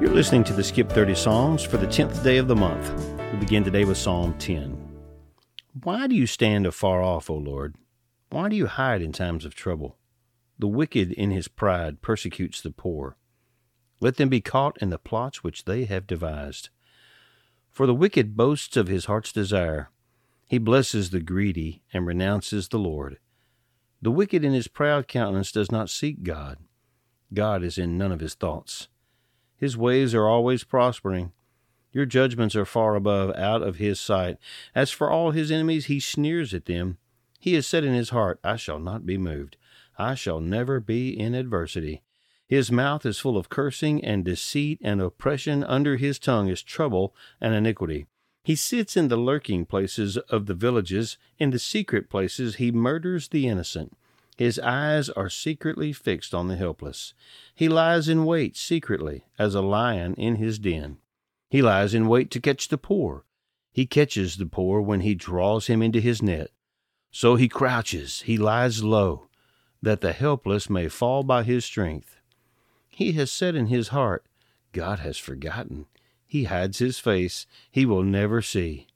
You're listening to the Skip 30 Psalms for the 10th day of the month. We begin today with Psalm 10. Why do you stand afar off, O Lord? Why do you hide in times of trouble? The wicked in his pride persecutes the poor. Let them be caught in the plots which they have devised. For the wicked boasts of his heart's desire. He blesses the greedy and renounces the Lord. The wicked in his proud countenance does not seek God. God is in none of his thoughts. His ways are always prospering. Your judgments are far above, out of his sight. As for all his enemies, he sneers at them. He has said in his heart, I shall not be moved. I shall never be in adversity. His mouth is full of cursing and deceit and oppression. Under his tongue is trouble and iniquity. He sits in the lurking places of the villages. In the secret places he murders the innocent. His eyes are secretly fixed on the helpless. He lies in wait secretly, as a lion in his den. He lies in wait to catch the poor. He catches the poor when he draws him into his net. So he crouches, he lies low, that the helpless may fall by his strength. He has said in his heart, God has forgotten. He hides his face, he will never see.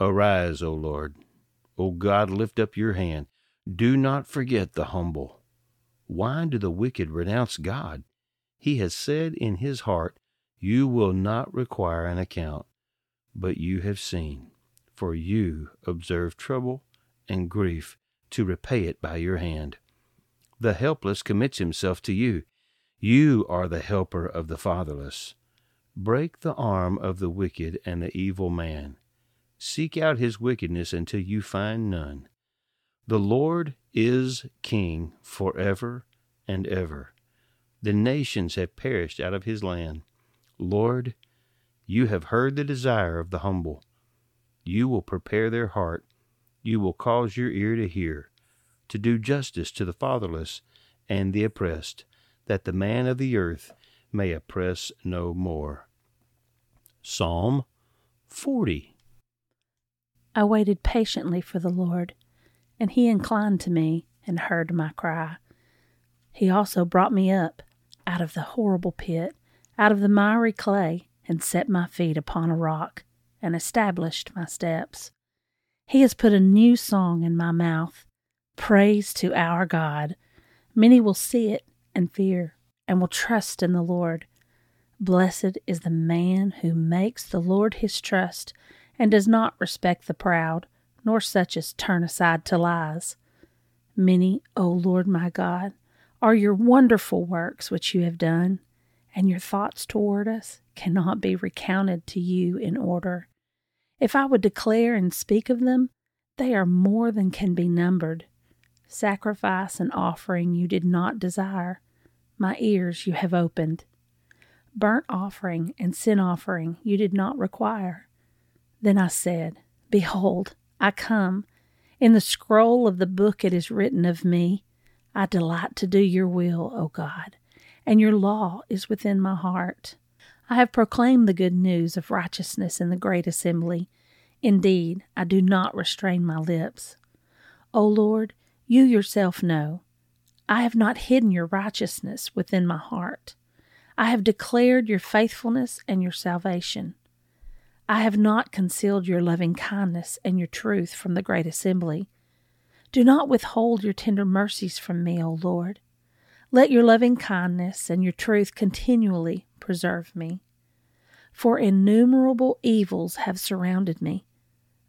Arise, O Lord. O God, lift up your hand. Do not forget the humble. Why do the wicked renounce God? He has said in his heart, You will not require an account. But you have seen, for you observe trouble and grief to repay it by your hand. The helpless commits himself to you. You are the helper of the fatherless. Break the arm of the wicked and the evil man. Seek out his wickedness until you find none. The Lord is king forever and ever. The nations have perished out of his land. Lord, you have heard the desire of the humble. You will prepare their heart. You will cause your ear to hear, to do justice to the fatherless and the oppressed, that the man of the earth may oppress no more. Psalm 40. I waited patiently for the Lord and he inclined to me and heard my cry. He also brought me up out of the horrible pit, out of the miry clay, and set my feet upon a rock, and established my steps. He has put a new song in my mouth, praise to our God. Many will see it and fear, and will trust in the Lord. Blessed is the man who makes the Lord his trust, and does not respect the proud nor such as turn aside to lies. Many, O Lord my God, are your wonderful works which you have done, and your thoughts toward us cannot be recounted to you in order. If I would declare and speak of them, they are more than can be numbered. Sacrifice and offering you did not desire, my ears you have opened. Burnt offering and sin offering you did not require. Then I said, Behold, I come. In the scroll of the book it is written of me, I delight to do your will, O God, and your law is within my heart. I have proclaimed the good news of righteousness in the great assembly. Indeed, I do not restrain my lips. O Lord, you yourself know. I have not hidden your righteousness within my heart. I have declared your faithfulness and your salvation. I have not concealed your loving kindness and your truth from the great assembly. Do not withhold your tender mercies from me, O Lord. Let your loving kindness and your truth continually preserve me. For innumerable evils have surrounded me.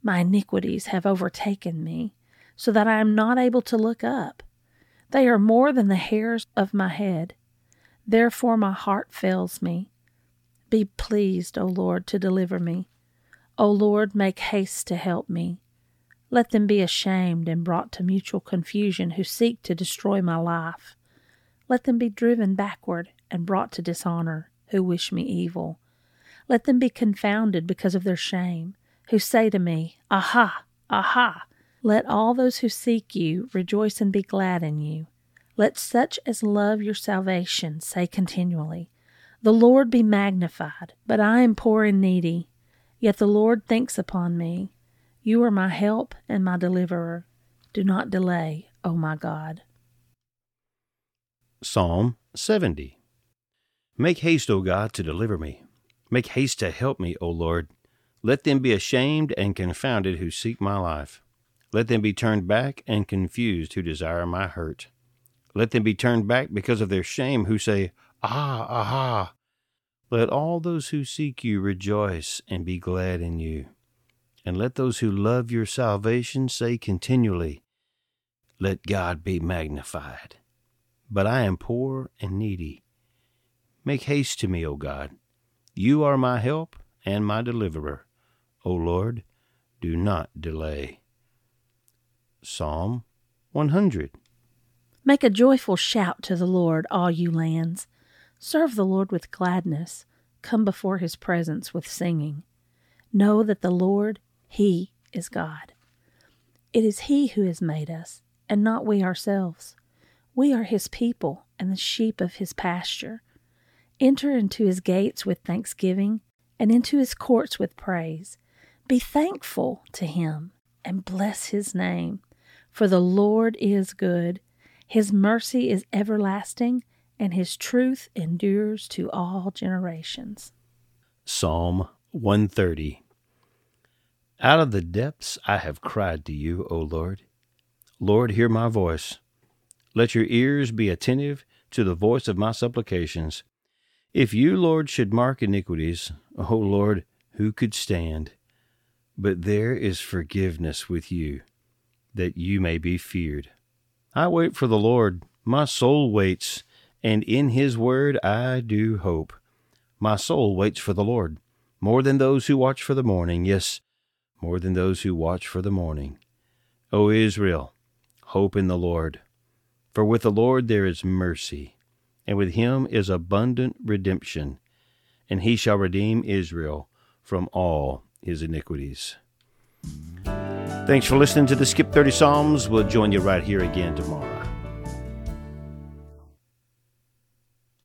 My iniquities have overtaken me, so that I am not able to look up. They are more than the hairs of my head. Therefore my heart fails me. Be pleased, O Lord, to deliver me. O Lord, make haste to help me. Let them be ashamed and brought to mutual confusion who seek to destroy my life. Let them be driven backward and brought to dishonor who wish me evil. Let them be confounded because of their shame, who say to me, Aha! Aha! Let all those who seek you rejoice and be glad in you. Let such as love your salvation say continually, The Lord be magnified, but I am poor and needy. Yet the Lord thinks upon me. You are my help and my deliverer. Do not delay, O my God. Psalm 70 Make haste, O God, to deliver me. Make haste to help me, O Lord. Let them be ashamed and confounded who seek my life. Let them be turned back and confused who desire my hurt. Let them be turned back because of their shame who say, Ah, aha. Let all those who seek you rejoice and be glad in you. And let those who love your salvation say continually, Let God be magnified. But I am poor and needy. Make haste to me, O God. You are my help and my deliverer. O Lord, do not delay. Psalm 100. Make a joyful shout to the Lord, all you lands. Serve the Lord with gladness. Come before his presence with singing. Know that the Lord, he is God. It is he who has made us, and not we ourselves. We are his people and the sheep of his pasture. Enter into his gates with thanksgiving and into his courts with praise. Be thankful to him and bless his name. For the Lord is good, his mercy is everlasting, and his truth endures to all generations. Psalm 130 Out of the depths I have cried to you, O Lord. Lord, hear my voice. Let your ears be attentive to the voice of my supplications. If you, Lord, should mark iniquities, O Lord, who could stand? But there is forgiveness with you that you may be feared. I wait for the Lord, my soul waits, and in his word I do hope. My soul waits for the Lord, more than those who watch for the morning, yes, more than those who watch for the morning. O Israel, hope in the Lord. For with the Lord there is mercy, and with him is abundant redemption, and he shall redeem Israel from all his iniquities. Thanks for listening to the Skip 30 Psalms. We'll join you right here again tomorrow.